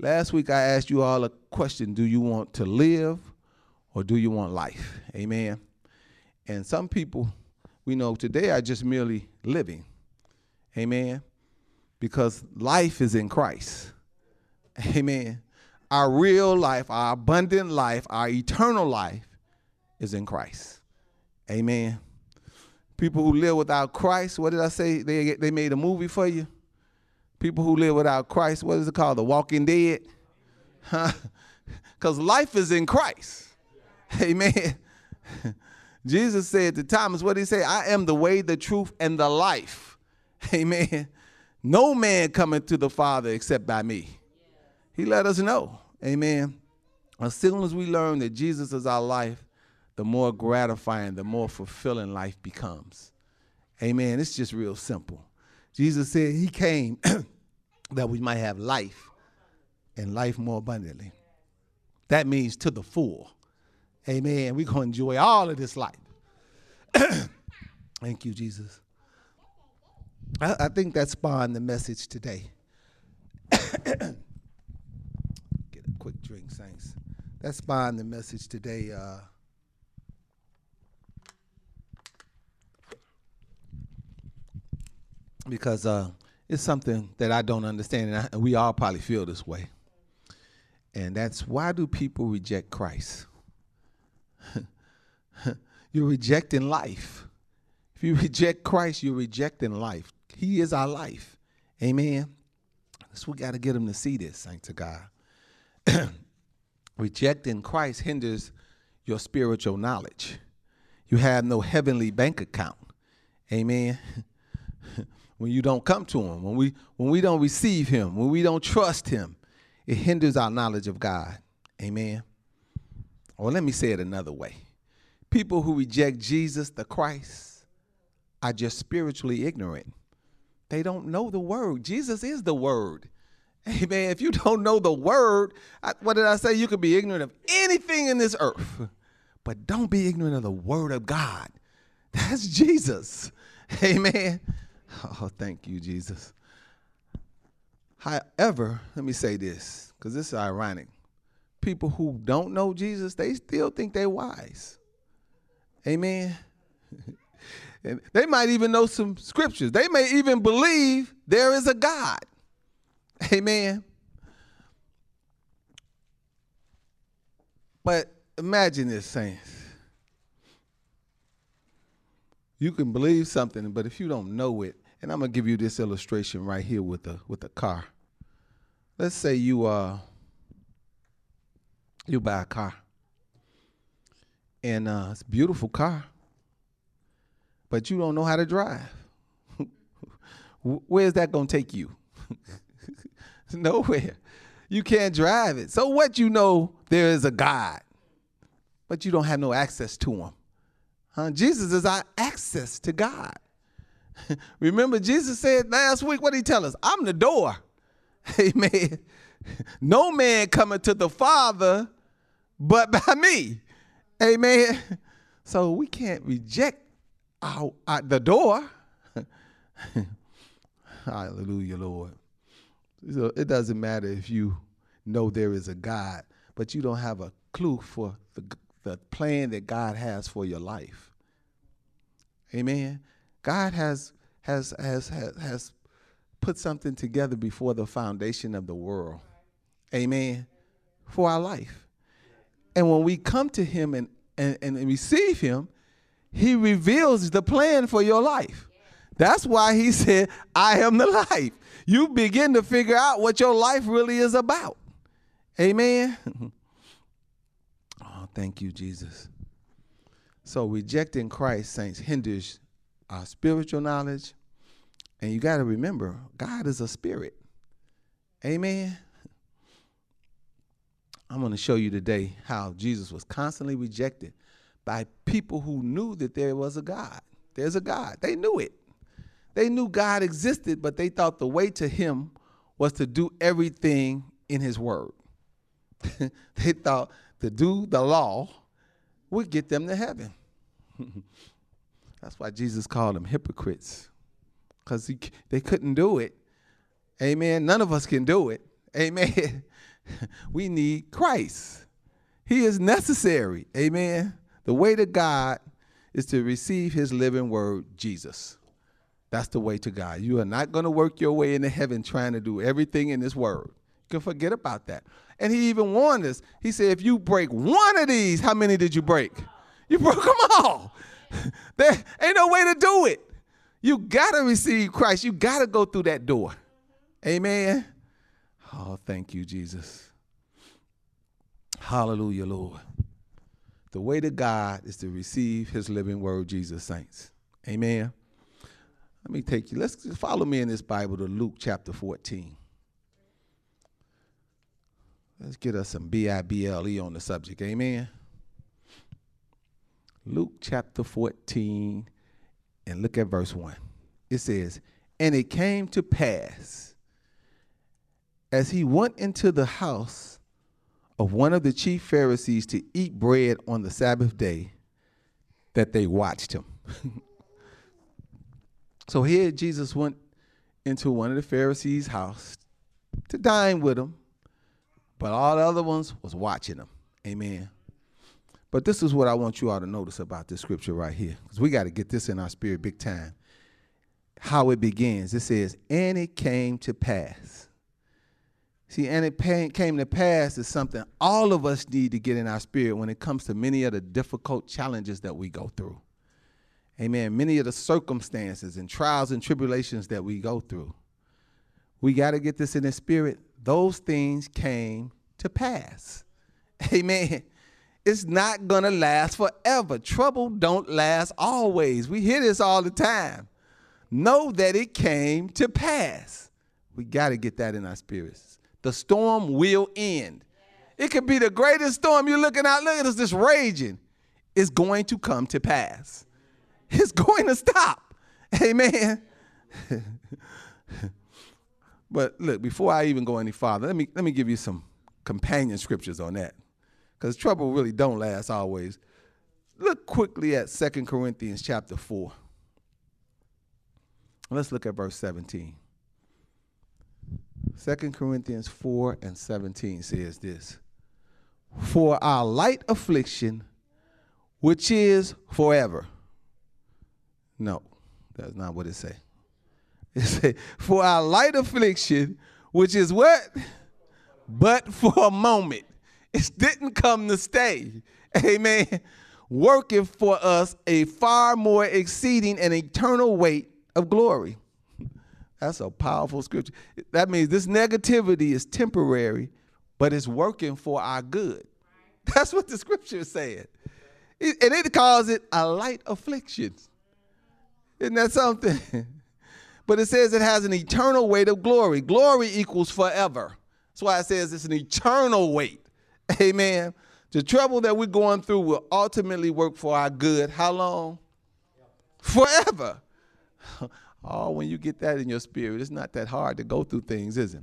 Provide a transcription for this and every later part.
Last week I asked you all a question Do you want to live or do you want life? Amen. And some people we know today are just merely living. Amen. Because life is in Christ. Amen. Our real life, our abundant life, our eternal life is in Christ. Amen. People who live without Christ, what did I say? They, they made a movie for you. People who live without Christ, what is it called? The Walking Dead? Huh? Because life is in Christ. Amen. Jesus said to Thomas, what did he say? I am the way, the truth, and the life. Amen. No man cometh to the Father except by me. He let us know. Amen. As soon as we learn that Jesus is our life, the more gratifying, the more fulfilling life becomes. Amen. It's just real simple. Jesus said he came that we might have life and life more abundantly. That means to the full. Amen. We're going to enjoy all of this life. Thank you, Jesus. I, I, think that spawned the message today. Get a quick drink, saints. That spawned the message today. Uh, because uh, it's something that I don't understand, and, I, and we all probably feel this way. And that's why do people reject Christ? you're rejecting life. If you reject Christ, you're rejecting life. He is our life. Amen. So we got to get them to see this, thanks to God. Rejecting Christ hinders your spiritual knowledge. You have no heavenly bank account. Amen. when you don't come to him, when we when we don't receive him, when we don't trust him, it hinders our knowledge of God. Amen. Or let me say it another way. People who reject Jesus the Christ are just spiritually ignorant. They don't know the word. Jesus is the word. Amen. If you don't know the word, what did I say? You could be ignorant of anything in this earth, but don't be ignorant of the word of God. That's Jesus. Amen. Oh, thank you, Jesus. However, let me say this, because this is ironic. People who don't know Jesus, they still think they're wise. Amen. and they might even know some scriptures. They may even believe there is a God. Amen. But imagine this, saints. You can believe something, but if you don't know it, and I'm gonna give you this illustration right here with the with the car. Let's say you uh you buy a car, and uh, it's a beautiful car, but you don't know how to drive. Where's that gonna take you? Nowhere. You can't drive it. So what you know there is a God, but you don't have no access to him. Huh? Jesus is our access to God. Remember, Jesus said last week, what did he tell us? I'm the door. Amen. No man coming to the Father but by me. Amen. So we can't reject our, our the door. Hallelujah, Lord. So it doesn't matter if you know there is a God, but you don't have a clue for the, the plan that God has for your life. Amen. God has has has has, has put something together before the foundation of the world. Amen. For our life. And when we come to him and, and, and receive him, he reveals the plan for your life. That's why he said, I am the life. You begin to figure out what your life really is about. Amen. oh, thank you, Jesus. So rejecting Christ, saints, hinders our spiritual knowledge. And you got to remember, God is a spirit. Amen. I'm going to show you today how Jesus was constantly rejected by people who knew that there was a God. There's a God. They knew it. They knew God existed, but they thought the way to him was to do everything in his word. they thought to do the law would get them to heaven. That's why Jesus called them hypocrites, because they couldn't do it. Amen. None of us can do it. Amen. we need Christ. He is necessary. Amen. The way to God is to receive his living word, Jesus. That's the way to God. You are not going to work your way into heaven trying to do everything in this world. You can forget about that. And he even warned us. He said, if you break one of these, how many did you break? You broke them all. there ain't no way to do it. You got to receive Christ. You got to go through that door. Amen. Oh, thank you, Jesus. Hallelujah, Lord. The way to God is to receive his living word, Jesus, saints. Amen. Let me take you. Let's follow me in this Bible to Luke chapter 14. Let's get us some B I B L E on the subject. Amen. Luke chapter 14 and look at verse 1. It says, And it came to pass as he went into the house of one of the chief Pharisees to eat bread on the Sabbath day, that they watched him. so here Jesus went into one of the Pharisees' house to dine with him, but all the other ones was watching him. Amen. But this is what I want you all to notice about this scripture right here, because we got to get this in our spirit big time. How it begins. It says, and it came to pass. See, and it came to pass is something all of us need to get in our spirit when it comes to many of the difficult challenges that we go through. Amen. Many of the circumstances and trials and tribulations that we go through. We got to get this in the spirit. Those things came to pass. Amen it's not gonna last forever. Trouble don't last always. We hear this all the time. Know that it came to pass. We got to get that in our spirits. The storm will end. It could be the greatest storm you're looking out. Look at us, this raging. It's going to come to pass. It's going to stop. Amen. but look, before I even go any farther, let me let me give you some companion scriptures on that because trouble really don't last always. Look quickly at Second Corinthians chapter 4. Let's look at verse 17. 2 Corinthians 4 and 17 says this For our light affliction, which is forever. No, that's not what it say. It say, For our light affliction, which is what? But for a moment. It didn't come to stay. Amen. Working for us a far more exceeding and eternal weight of glory. That's a powerful scripture. That means this negativity is temporary, but it's working for our good. That's what the scripture is saying. and it calls it a light affliction. Isn't that something? but it says it has an eternal weight of glory. Glory equals forever. That's why it says it's an eternal weight. Amen. The trouble that we're going through will ultimately work for our good. How long? Forever. Oh, when you get that in your spirit, it's not that hard to go through things, is it?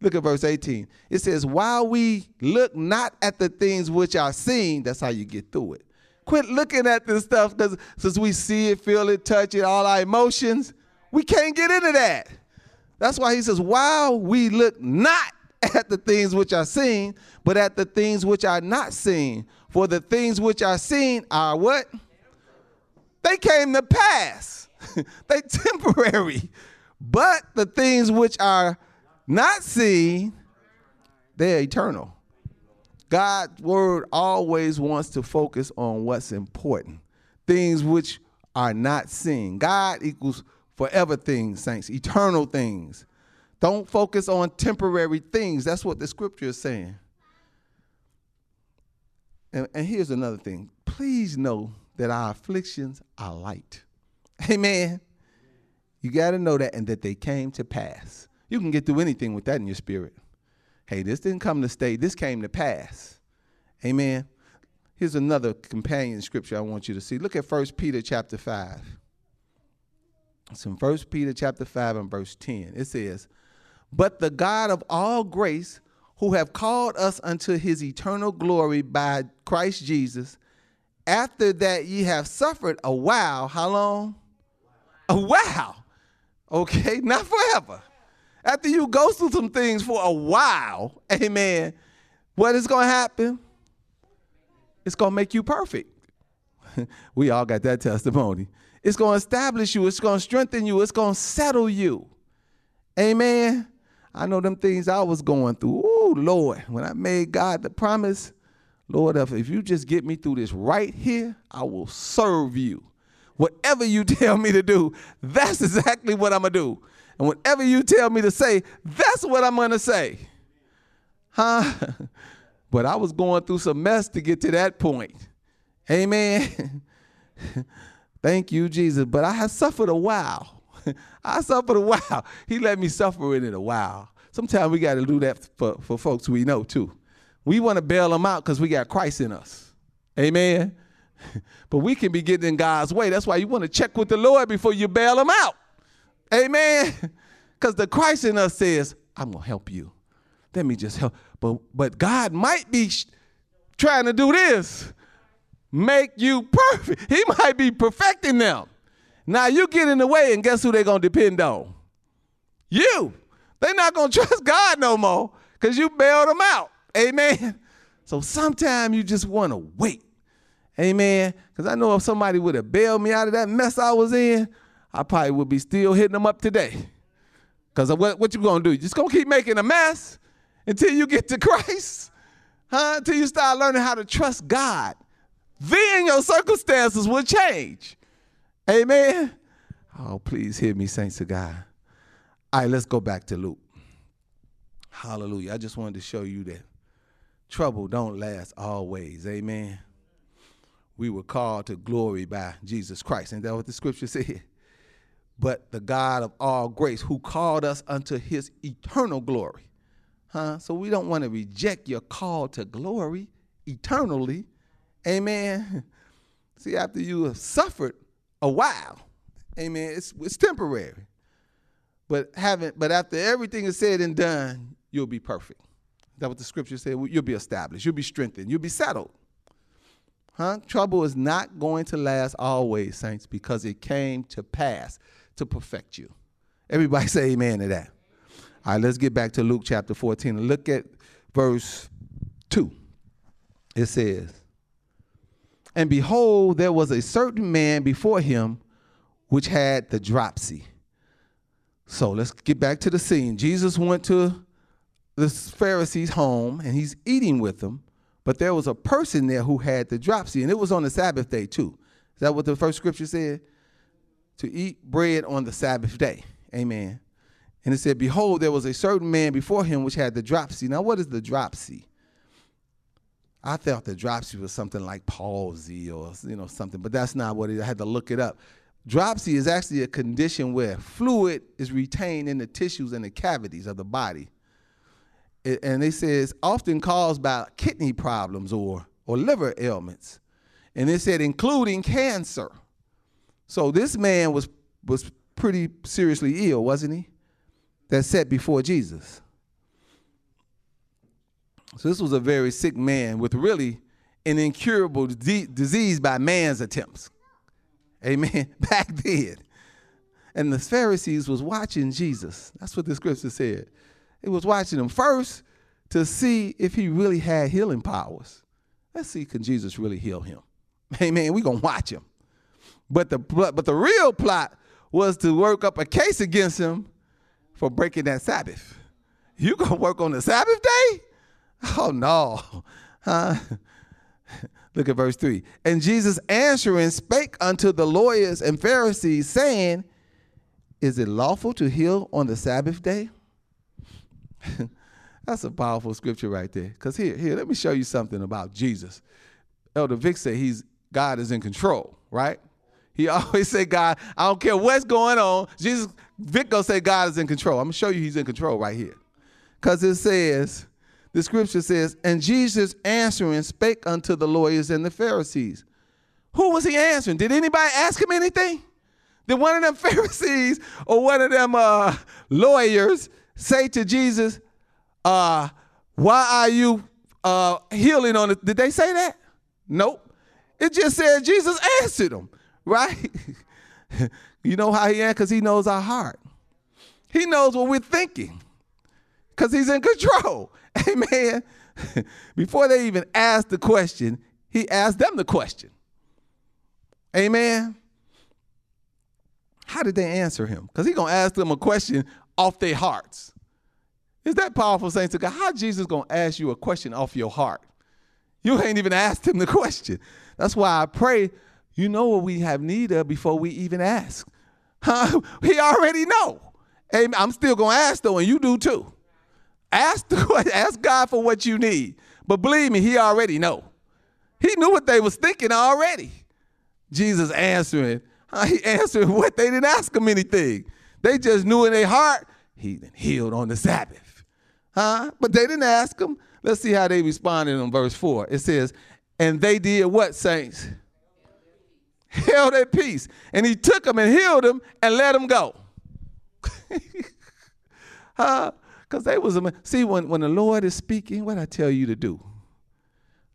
Look at verse 18. It says, While we look not at the things which are seen, that's how you get through it. Quit looking at this stuff because since we see it, feel it, touch it, all our emotions, we can't get into that. That's why he says, While we look not at the things which are seen, but at the things which are not seen. For the things which are seen are what? They came to pass. they temporary. But the things which are not seen, they're eternal. God's word always wants to focus on what's important. Things which are not seen. God equals forever things, saints, eternal things. Don't focus on temporary things. That's what the scripture is saying. And, and here's another thing please know that our afflictions are light. Amen. You got to know that and that they came to pass. You can get through anything with that in your spirit. Hey, this didn't come to stay, this came to pass. Amen. Here's another companion scripture I want you to see. Look at 1 Peter chapter 5. It's in 1 Peter chapter 5 and verse 10. It says, but the God of all grace, who have called us unto his eternal glory by Christ Jesus, after that ye have suffered a while, how long? A while. Okay, not forever. after you go through some things for a while, amen, what is going to happen? It's going to make you perfect. we all got that testimony. It's going to establish you, it's going to strengthen you, it's going to settle you. Amen. I know them things I was going through. Oh, Lord, when I made God the promise, Lord, if you just get me through this right here, I will serve you. Whatever you tell me to do, that's exactly what I'm going to do. And whatever you tell me to say, that's what I'm going to say. Huh? but I was going through some mess to get to that point. Amen. Thank you, Jesus. But I have suffered a while. I suffered a while. He let me suffer in it a while. Sometimes we got to do that for, for folks we know too. We want to bail them out because we got Christ in us. Amen. but we can be getting in God's way. That's why you want to check with the Lord before you bail them out. Amen. Because the Christ in us says, I'm going to help you. Let me just help. But, but God might be sh- trying to do this make you perfect. He might be perfecting them. Now you get in the way, and guess who they're gonna depend on? You. They're not gonna trust God no more because you bailed them out. Amen. So sometimes you just want to wait. Amen. Because I know if somebody would have bailed me out of that mess I was in, I probably would be still hitting them up today. Because what, what you gonna do? You just gonna keep making a mess until you get to Christ? Huh? Until you start learning how to trust God then your circumstances will change. Amen. Oh, please hear me, saints of God. All right, let's go back to Luke. Hallelujah. I just wanted to show you that trouble don't last always. Amen. We were called to glory by Jesus Christ. Ain't that what the scripture said? But the God of all grace who called us unto his eternal glory. Huh? So we don't want to reject your call to glory eternally Amen. See, after you have suffered a while, amen, it's, it's temporary. But having, but after everything is said and done, you'll be perfect. That's what the scripture said. You'll be established. You'll be strengthened. You'll be settled. Huh? Trouble is not going to last always, saints, because it came to pass to perfect you. Everybody say amen to that. All right, let's get back to Luke chapter 14 and look at verse 2. It says, and behold, there was a certain man before him which had the dropsy. So let's get back to the scene. Jesus went to the Pharisee's home and he's eating with them, but there was a person there who had the dropsy, and it was on the Sabbath day too. Is that what the first scripture said? To eat bread on the Sabbath day. Amen. And it said, Behold, there was a certain man before him which had the dropsy. Now, what is the dropsy? I thought the dropsy was something like palsy or you know something, but that's not what it. I had to look it up. Dropsy is actually a condition where fluid is retained in the tissues and the cavities of the body, it, and they say it's often caused by kidney problems or or liver ailments, and they said including cancer. So this man was was pretty seriously ill, wasn't he? That sat before Jesus. So this was a very sick man with really an incurable disease by man's attempts. Amen. Back then. And the Pharisees was watching Jesus. That's what the scripture said. It was watching him first to see if he really had healing powers. Let's see, can Jesus really heal him? Amen. We're gonna watch him. But the but the real plot was to work up a case against him for breaking that Sabbath. You gonna work on the Sabbath day? Oh no. Huh? Look at verse 3. And Jesus answering spake unto the lawyers and Pharisees, saying, Is it lawful to heal on the Sabbath day? That's a powerful scripture right there. Because here, here, let me show you something about Jesus. Elder Vic said he's God is in control, right? He always say God, I don't care what's going on. Jesus, Vic gonna say God is in control. I'm gonna show you he's in control right here. Because it says, the scripture says, And Jesus answering spake unto the lawyers and the Pharisees. Who was he answering? Did anybody ask him anything? Did one of them Pharisees or one of them uh, lawyers say to Jesus, uh, Why are you uh, healing on it? Did they say that? Nope. It just said Jesus answered them, right? you know how he answered? Because he knows our heart. He knows what we're thinking because he's in control. Amen. Before they even asked the question, he asked them the question. Amen. How did they answer him? Because he's going to ask them a question off their hearts. Is that powerful, saints of God? How Jesus going to ask you a question off your heart? You ain't even asked him the question. That's why I pray you know what we have need of before we even ask. Huh? He already know. Amen. I'm still going to ask though, and you do too. Ask, the, ask God for what you need. But believe me, he already know. He knew what they was thinking already. Jesus answering. He answered what they didn't ask him anything. They just knew in their heart, he healed on the Sabbath. Huh? But they didn't ask him. Let's see how they responded in verse 4. It says, and they did what, saints? Held at peace. And he took them and healed them and let them go. huh? Because they was a see when, when the Lord is speaking, what I tell you to do.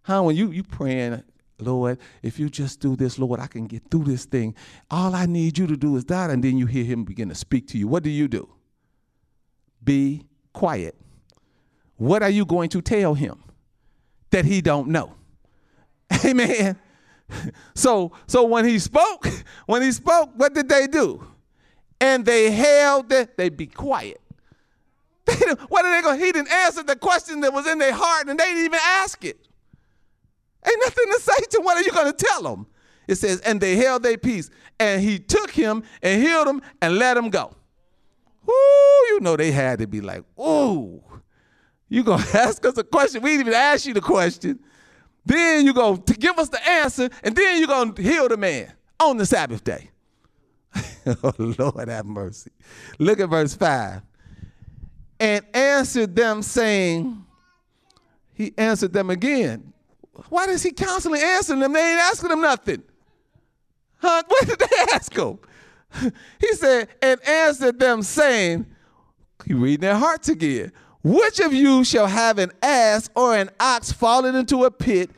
Huh? When you you praying, Lord, if you just do this, Lord, I can get through this thing. All I need you to do is that, and then you hear him begin to speak to you. What do you do? Be quiet. What are you going to tell him that he don't know? Amen. So so when he spoke, when he spoke, what did they do? And they held it, they be quiet. what are they going? He didn't answer the question that was in their heart, and they didn't even ask it. Ain't nothing to say to. What are you going to tell them? It says, and they held their peace, and he took him and healed him and let him go. Ooh, you know they had to be like, ooh, you gonna ask us a question? We didn't even ask you the question. Then you go to give us the answer, and then you're gonna heal the man on the Sabbath day. oh Lord have mercy. Look at verse 5 and answered them, saying, He answered them again. Why does he constantly answer them? They ain't asking him nothing. Huh? What did they ask him? He said, and answered them, saying, He reading their hearts again. Which of you shall have an ass or an ox falling into a pit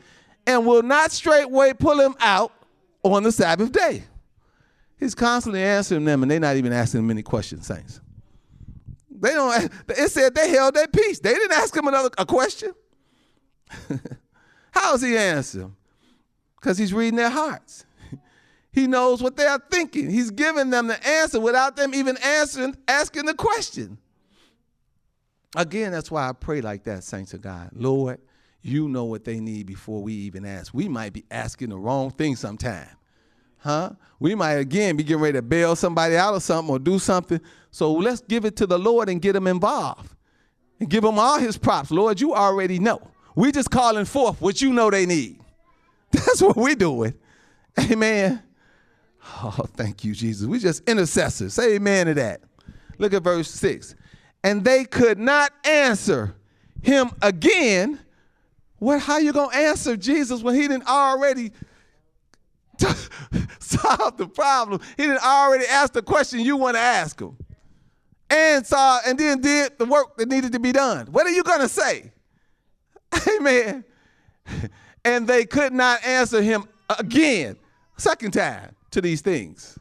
and will not straightway pull him out on the Sabbath day? He's constantly answering them, and they're not even asking him any questions, saints. They don't. It said they held their peace. They didn't ask him another a question. How's he answer? Because he's reading their hearts. He knows what they are thinking. He's giving them the answer without them even answering, asking the question. Again, that's why I pray like that, saints of God. Lord, you know what they need before we even ask. We might be asking the wrong thing sometime. Huh? We might again be getting ready to bail somebody out of something or do something so let's give it to the Lord and get him involved and give him all his props. Lord, you already know. We just calling forth what you know they need. That's what we're doing. Amen. Oh, thank you, Jesus. We just intercessors. Say amen to that. Look at verse 6. And they could not answer him again. What how you gonna answer Jesus when he didn't already solve the problem? He didn't already ask the question you want to ask him and saw and then did the work that needed to be done. What are you to say? Amen. And they could not answer him again, second time to these things.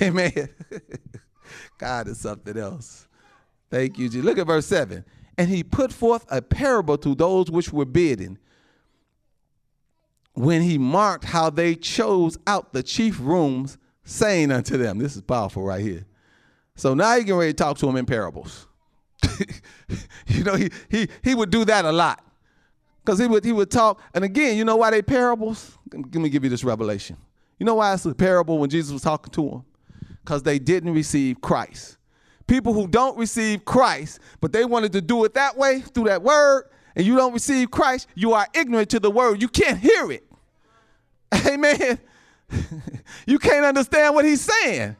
Amen. God is something else. Thank you, Jesus. Look at verse 7. And he put forth a parable to those which were bidding when he marked how they chose out the chief rooms, saying unto them, This is powerful right here. So now you can ready to talk to him in parables. you know, he, he, he would do that a lot. Because he would, he would talk, and again, you know why they parables? Let me give you this revelation. You know why it's a parable when Jesus was talking to them? Because they didn't receive Christ. People who don't receive Christ, but they wanted to do it that way, through that word, and you don't receive Christ, you are ignorant to the word. You can't hear it. Amen. you can't understand what he's saying.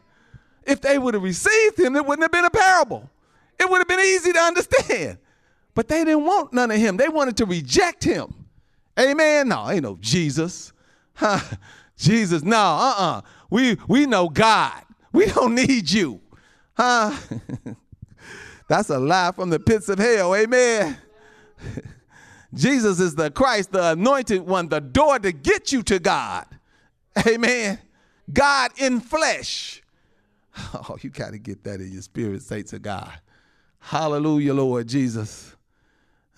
If they would have received him, it wouldn't have been a parable. It would have been easy to understand. But they didn't want none of him. They wanted to reject him. Amen. No, ain't no Jesus. Huh? Jesus, no, uh-uh. We we know God. We don't need you. Huh? That's a lie from the pits of hell. Amen. Jesus is the Christ, the anointed one, the door to get you to God. Amen. God in flesh. Oh, you got to get that in your spirit, say to God. Hallelujah, Lord Jesus.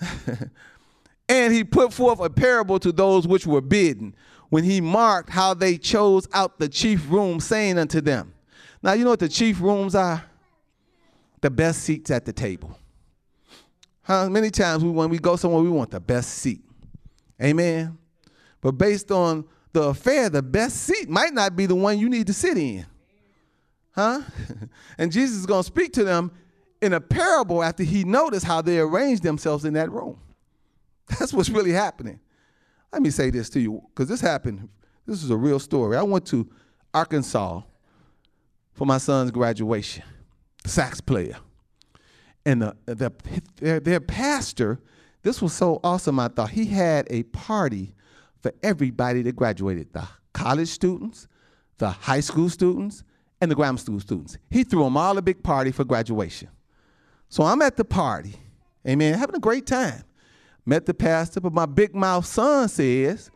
and he put forth a parable to those which were bidden when he marked how they chose out the chief room, saying unto them. Now, you know what the chief rooms are? The best seats at the table. How many times we, when we go somewhere, we want the best seat. Amen. But based on the affair, the best seat might not be the one you need to sit in. Huh? and Jesus is going to speak to them in a parable after he noticed how they arranged themselves in that room. That's what's really happening. Let me say this to you, because this happened. This is a real story. I went to Arkansas for my son's graduation, sax player. And the, the, their, their pastor, this was so awesome, I thought. He had a party for everybody that graduated the college students, the high school students, and the grammar school students. He threw them all a big party for graduation. So I'm at the party, amen, having a great time. Met the pastor, but my big mouth son says,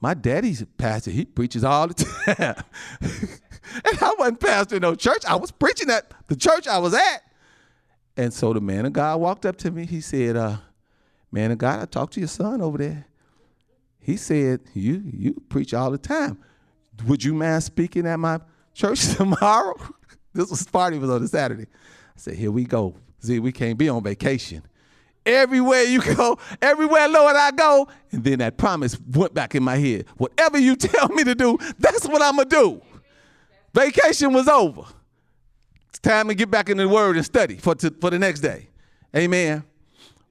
My daddy's a pastor. He preaches all the time. and I wasn't pastoring no church. I was preaching at the church I was at. And so the man of God walked up to me. He said, uh, Man of God, I talked to your son over there. He said, You you preach all the time. Would you mind speaking at my church tomorrow? this was party was on a Saturday. I said, Here we go. See, we can't be on vacation. Everywhere you go, everywhere, Lord, I go. And then that promise went back in my head. Whatever you tell me to do, that's what I'm going to do. Vacation was over. Time to get back in the word and study for, to, for the next day. Amen.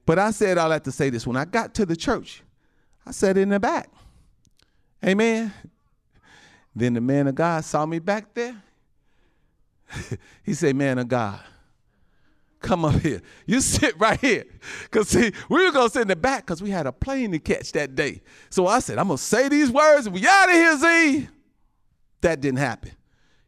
But I said all that to say this. When I got to the church, I sat in the back. Amen. Then the man of God saw me back there. he said, Man of God, come up here. You sit right here. Because, see, we were going to sit in the back because we had a plane to catch that day. So I said, I'm going to say these words and we out of here, Z. That didn't happen.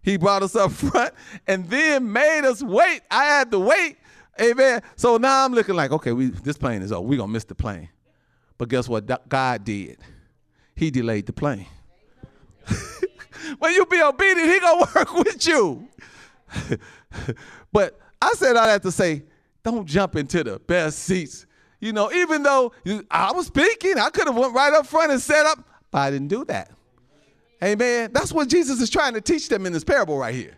He brought us up front and then made us wait. I had to wait. Amen. So now I'm looking like, okay, we, this plane is over. We're to miss the plane. But guess what God did? He delayed the plane. when you be obedient, he to work with you. but I said all that to say, don't jump into the best seats. You know, even though I was speaking, I could have went right up front and set up, but I didn't do that. Amen. That's what Jesus is trying to teach them in this parable right here.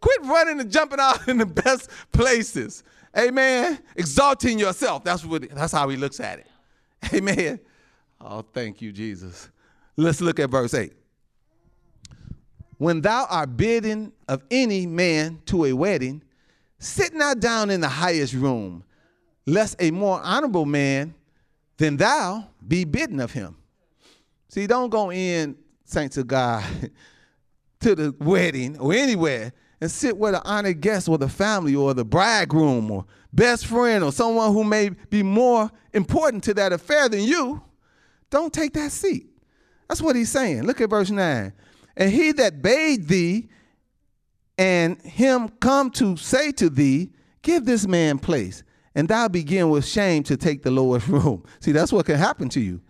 Quit running and jumping out in the best places. Amen. Exalting yourself. That's what that's how he looks at it. Amen. Oh, thank you, Jesus. Let's look at verse 8. When thou art bidden of any man to a wedding, Sit not down in the highest room, lest a more honorable man than thou be bidden of him. See, don't go in, saints of God, to the wedding or anywhere and sit with an honored guest or the family or the bridegroom or best friend or someone who may be more important to that affair than you. Don't take that seat. That's what he's saying. Look at verse 9. And he that bade thee and him come to say to thee, Give this man place, and thou begin with shame to take the lowest room. See, that's what can happen to you.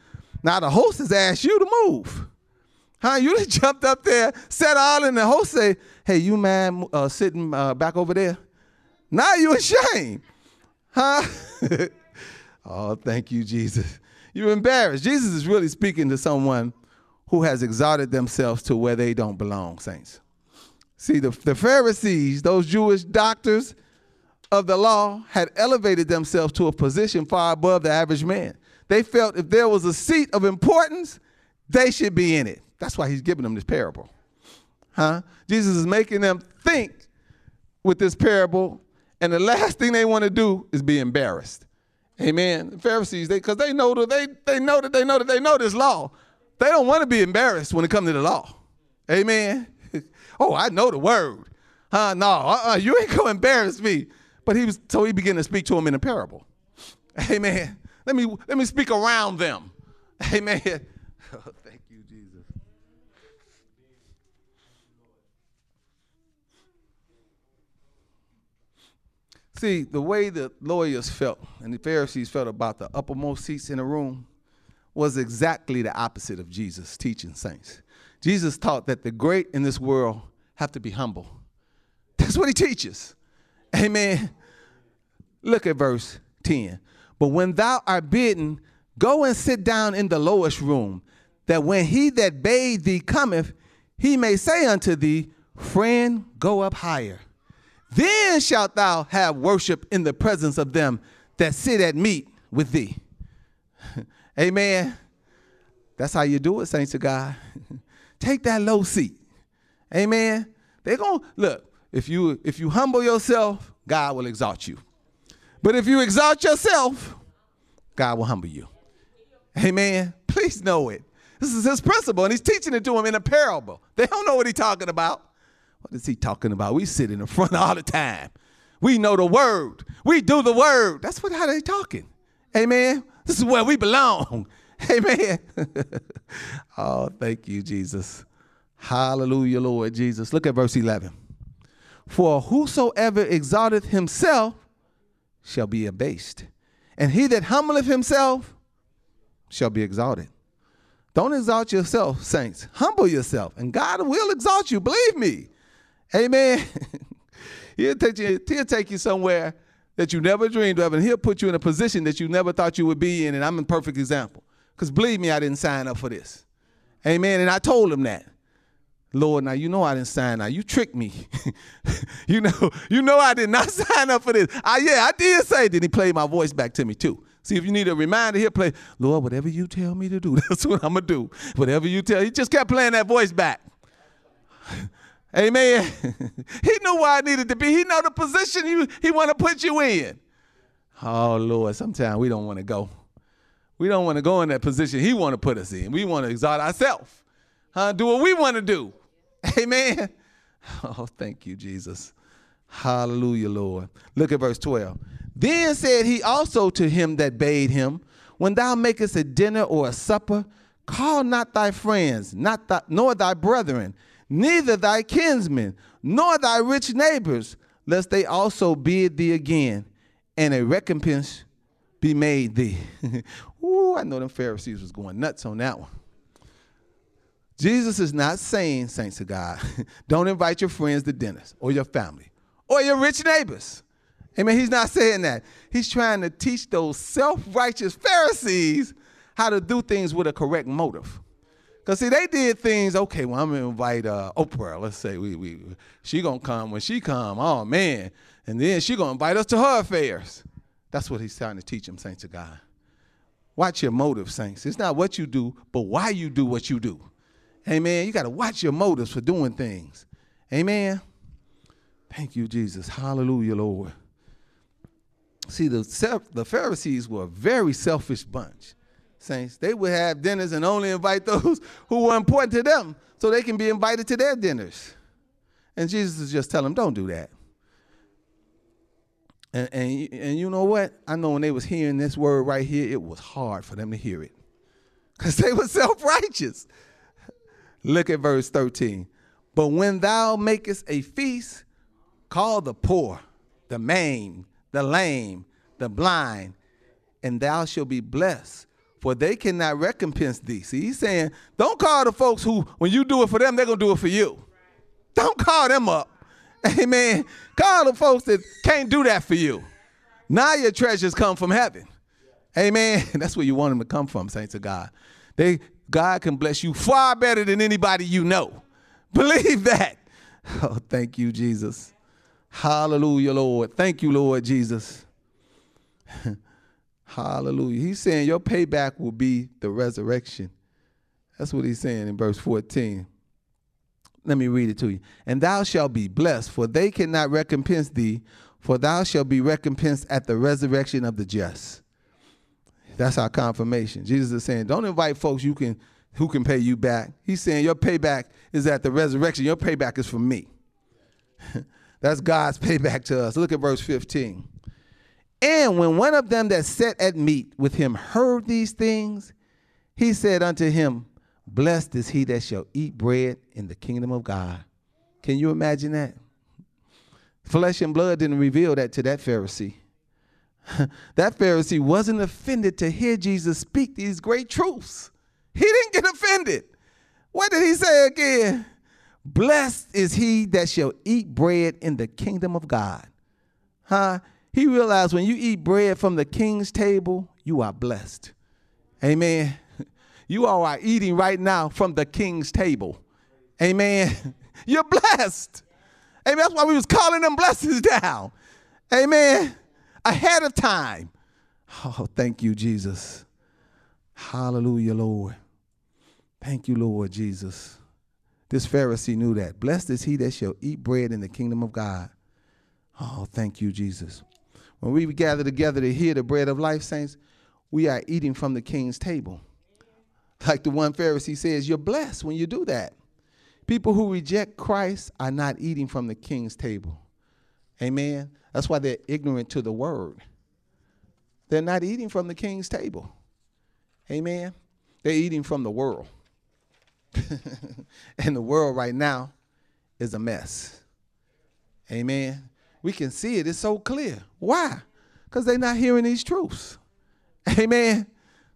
Now the host has asked you to move. Huh? You just jumped up there, sat all in the host say, Hey, you man uh, sitting uh, back over there. Now you ashamed. Huh? oh, thank you, Jesus. You're embarrassed. Jesus is really speaking to someone who has exalted themselves to where they don't belong, saints. See, the, the Pharisees, those Jewish doctors of the law, had elevated themselves to a position far above the average man. They felt if there was a seat of importance, they should be in it. That's why he's giving them this parable. Huh? Jesus is making them think with this parable, and the last thing they want to do is be embarrassed. Amen. The Pharisees, they because they know that they they know that they know that they know this law. They don't want to be embarrassed when it comes to the law. Amen. Oh, I know the word. Huh? No, uh-uh, you ain't gonna embarrass me. But he was so he began to speak to him in a parable. Amen. Let me let me speak around them. Amen. Oh, thank you, Jesus. See, the way the lawyers felt and the Pharisees felt about the uppermost seats in the room was exactly the opposite of Jesus' teaching saints. Jesus taught that the great in this world have to be humble. That's what he teaches. Amen. Look at verse 10. But when thou art bidden, go and sit down in the lowest room, that when he that bade thee cometh, he may say unto thee, Friend, go up higher. Then shalt thou have worship in the presence of them that sit at meat with thee. Amen. That's how you do it, saints of God. Take that low seat. Amen. They're gonna look, if you if you humble yourself, God will exalt you. But if you exalt yourself, God will humble you. Amen. Please know it. This is his principle, and he's teaching it to them in a parable. They don't know what he's talking about. What is he talking about? We sit in the front all the time. We know the word. We do the word. That's what how they talking. Amen. This is where we belong. Amen. oh, thank you, Jesus. Hallelujah, Lord Jesus. Look at verse 11. For whosoever exalteth himself shall be abased, and he that humbleth himself shall be exalted. Don't exalt yourself, saints. Humble yourself, and God will exalt you. Believe me. Amen. he'll, take you, he'll take you somewhere that you never dreamed of, and he'll put you in a position that you never thought you would be in. And I'm a perfect example. Because believe me, I didn't sign up for this. Amen. And I told him that. Lord, now you know I didn't sign up. You tricked me. you know, you know I did not sign up for this. I, yeah, I did say. Then he played my voice back to me too. See, if you need a reminder, he'll play, Lord, whatever you tell me to do, that's what I'm gonna do. Whatever you tell, he just kept playing that voice back. Amen. he knew where I needed to be. He know the position he, he want to put you in. Oh Lord, sometimes we don't want to go. We don't want to go in that position he want to put us in. We want to exalt ourselves. Huh? Do what we want to do. Amen. Oh, thank you, Jesus. Hallelujah, Lord. Look at verse 12. Then said he also to him that bade him, When thou makest a dinner or a supper, call not thy friends, not nor thy brethren, neither thy kinsmen, nor thy rich neighbors, lest they also bid thee again, and a recompense be made thee. Ooh, I know them Pharisees was going nuts on that one. Jesus is not saying, saints of God, don't invite your friends to dinners or your family or your rich neighbors. Amen. He's not saying that. He's trying to teach those self righteous Pharisees how to do things with a correct motive. Because see, they did things, okay, well, I'm gonna invite uh, Oprah, let's say we, we she gonna come when she come, oh man. And then she gonna invite us to her affairs. That's what he's trying to teach them, saints of God. Watch your motive, saints. It's not what you do, but why you do what you do. Amen. You got to watch your motives for doing things. Amen. Thank you, Jesus. Hallelujah, Lord. See, the, the Pharisees were a very selfish bunch, saints. They would have dinners and only invite those who were important to them so they can be invited to their dinners. And Jesus is just telling them, don't do that. And, and, and you know what? I know when they was hearing this word right here, it was hard for them to hear it because they were self-righteous. Look at verse 13. But when thou makest a feast, call the poor, the maimed, the lame, the blind, and thou shalt be blessed, for they cannot recompense thee. See, he's saying, don't call the folks who, when you do it for them, they're going to do it for you. Don't call them up. Amen. Call the folks that can't do that for you. Now your treasures come from heaven. Amen. That's where you want them to come from, saints of God. They God can bless you far better than anybody you know. Believe that. Oh, thank you, Jesus. Hallelujah, Lord. Thank you, Lord Jesus. Hallelujah. He's saying your payback will be the resurrection. That's what he's saying in verse 14. Let me read it to you. And thou shalt be blessed, for they cannot recompense thee, for thou shalt be recompensed at the resurrection of the just. That's our confirmation. Jesus is saying, don't invite folks you can who can pay you back. He's saying your payback is at the resurrection. Your payback is for me. That's God's payback to us. Look at verse 15. And when one of them that sat at meat with him heard these things, he said unto him, Blessed is he that shall eat bread in the kingdom of God. Can you imagine that? Flesh and blood didn't reveal that to that Pharisee. that Pharisee wasn't offended to hear Jesus speak these great truths. He didn't get offended. What did he say again? Blessed is he that shall eat bread in the kingdom of God. Huh? He realized when you eat bread from the king's table, you are blessed. Amen. You all are eating right now from the king's table. Amen. You're blessed. Amen. That's why we was calling them blessings down. Amen. Ahead of time. Oh, thank you, Jesus. Hallelujah, Lord. Thank you, Lord Jesus. This Pharisee knew that. Blessed is he that shall eat bread in the kingdom of God. Oh, thank you, Jesus. When we gather together to hear the bread of life, saints, we are eating from the king's table. Like the one Pharisee says, you're blessed when you do that. People who reject Christ are not eating from the king's table. Amen. That's why they're ignorant to the word. They're not eating from the king's table. Amen. They're eating from the world. and the world right now is a mess. Amen. We can see it, it's so clear. Why? Because they're not hearing these truths. Amen.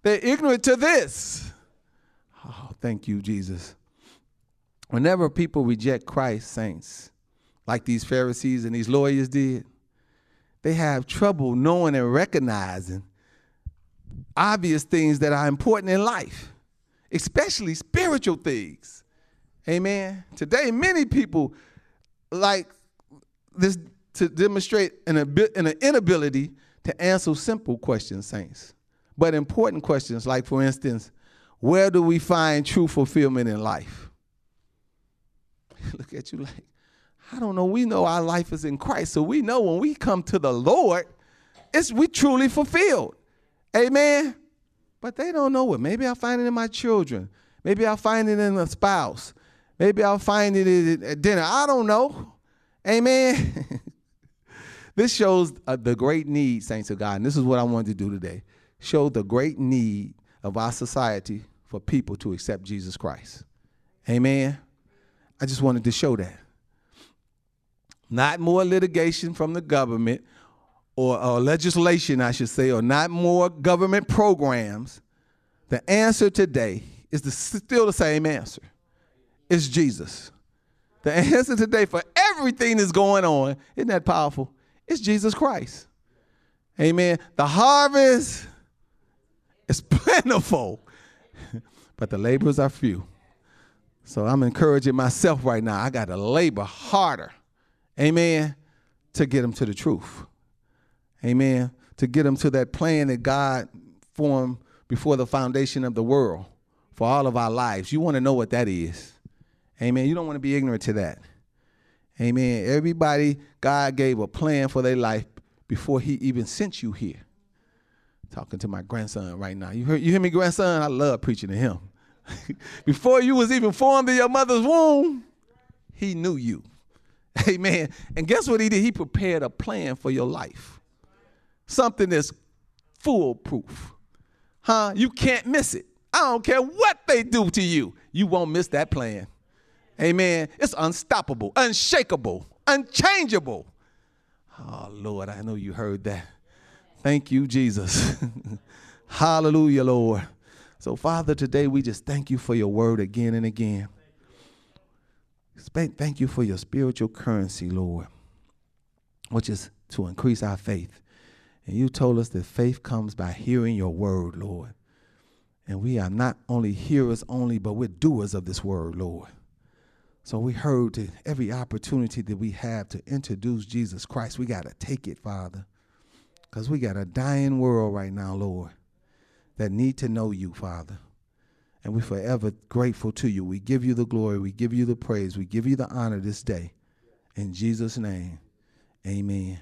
They're ignorant to this. Oh, thank you, Jesus. Whenever people reject Christ, saints, like these Pharisees and these lawyers did, they have trouble knowing and recognizing obvious things that are important in life especially spiritual things. Amen. Today, many people like this to demonstrate an, an inability to answer simple questions, saints, but important questions, like, for instance, where do we find true fulfillment in life? Look at you like, I don't know. We know our life is in Christ, so we know when we come to the Lord, it's we truly fulfilled. Amen. But they don't know it. Maybe I'll find it in my children. Maybe I'll find it in a spouse. Maybe I'll find it at dinner. I don't know. Amen. this shows uh, the great need, saints of God. And this is what I wanted to do today show the great need of our society for people to accept Jesus Christ. Amen. I just wanted to show that. Not more litigation from the government or, or legislation, I should say, or not more government programs, the answer today is the, still the same answer. It's Jesus. The answer today for everything that's going on, isn't that powerful? It's Jesus Christ. Amen. The harvest is plentiful, but the laborers are few. So I'm encouraging myself right now. I got to labor harder, amen, to get them to the truth. Amen. To get them to that plan that God formed before the foundation of the world for all of our lives. You want to know what that is. Amen. You don't want to be ignorant to that. Amen. Everybody, God gave a plan for their life before He even sent you here. Talking to my grandson right now. You heard you hear me, grandson? I love preaching to him. before you was even formed in your mother's womb, he knew you. Amen. And guess what he did? He prepared a plan for your life something that's foolproof. Huh? You can't miss it. I don't care what they do to you, you won't miss that plan. Amen. It's unstoppable, unshakable, unchangeable. Oh, Lord, I know you heard that. Thank you, Jesus. Hallelujah, Lord. So, Father, today we just thank you for your word again and again. Thank you for your spiritual currency, Lord, which is to increase our faith. And you told us that faith comes by hearing your word, Lord. And we are not only hearers only, but we're doers of this word, Lord. So we heard every opportunity that we have to introduce Jesus Christ, we got to take it, Father. Because we got a dying world right now, Lord, that need to know you, Father. And we're forever grateful to you. We give you the glory. We give you the praise. We give you the honor this day. In Jesus' name, amen.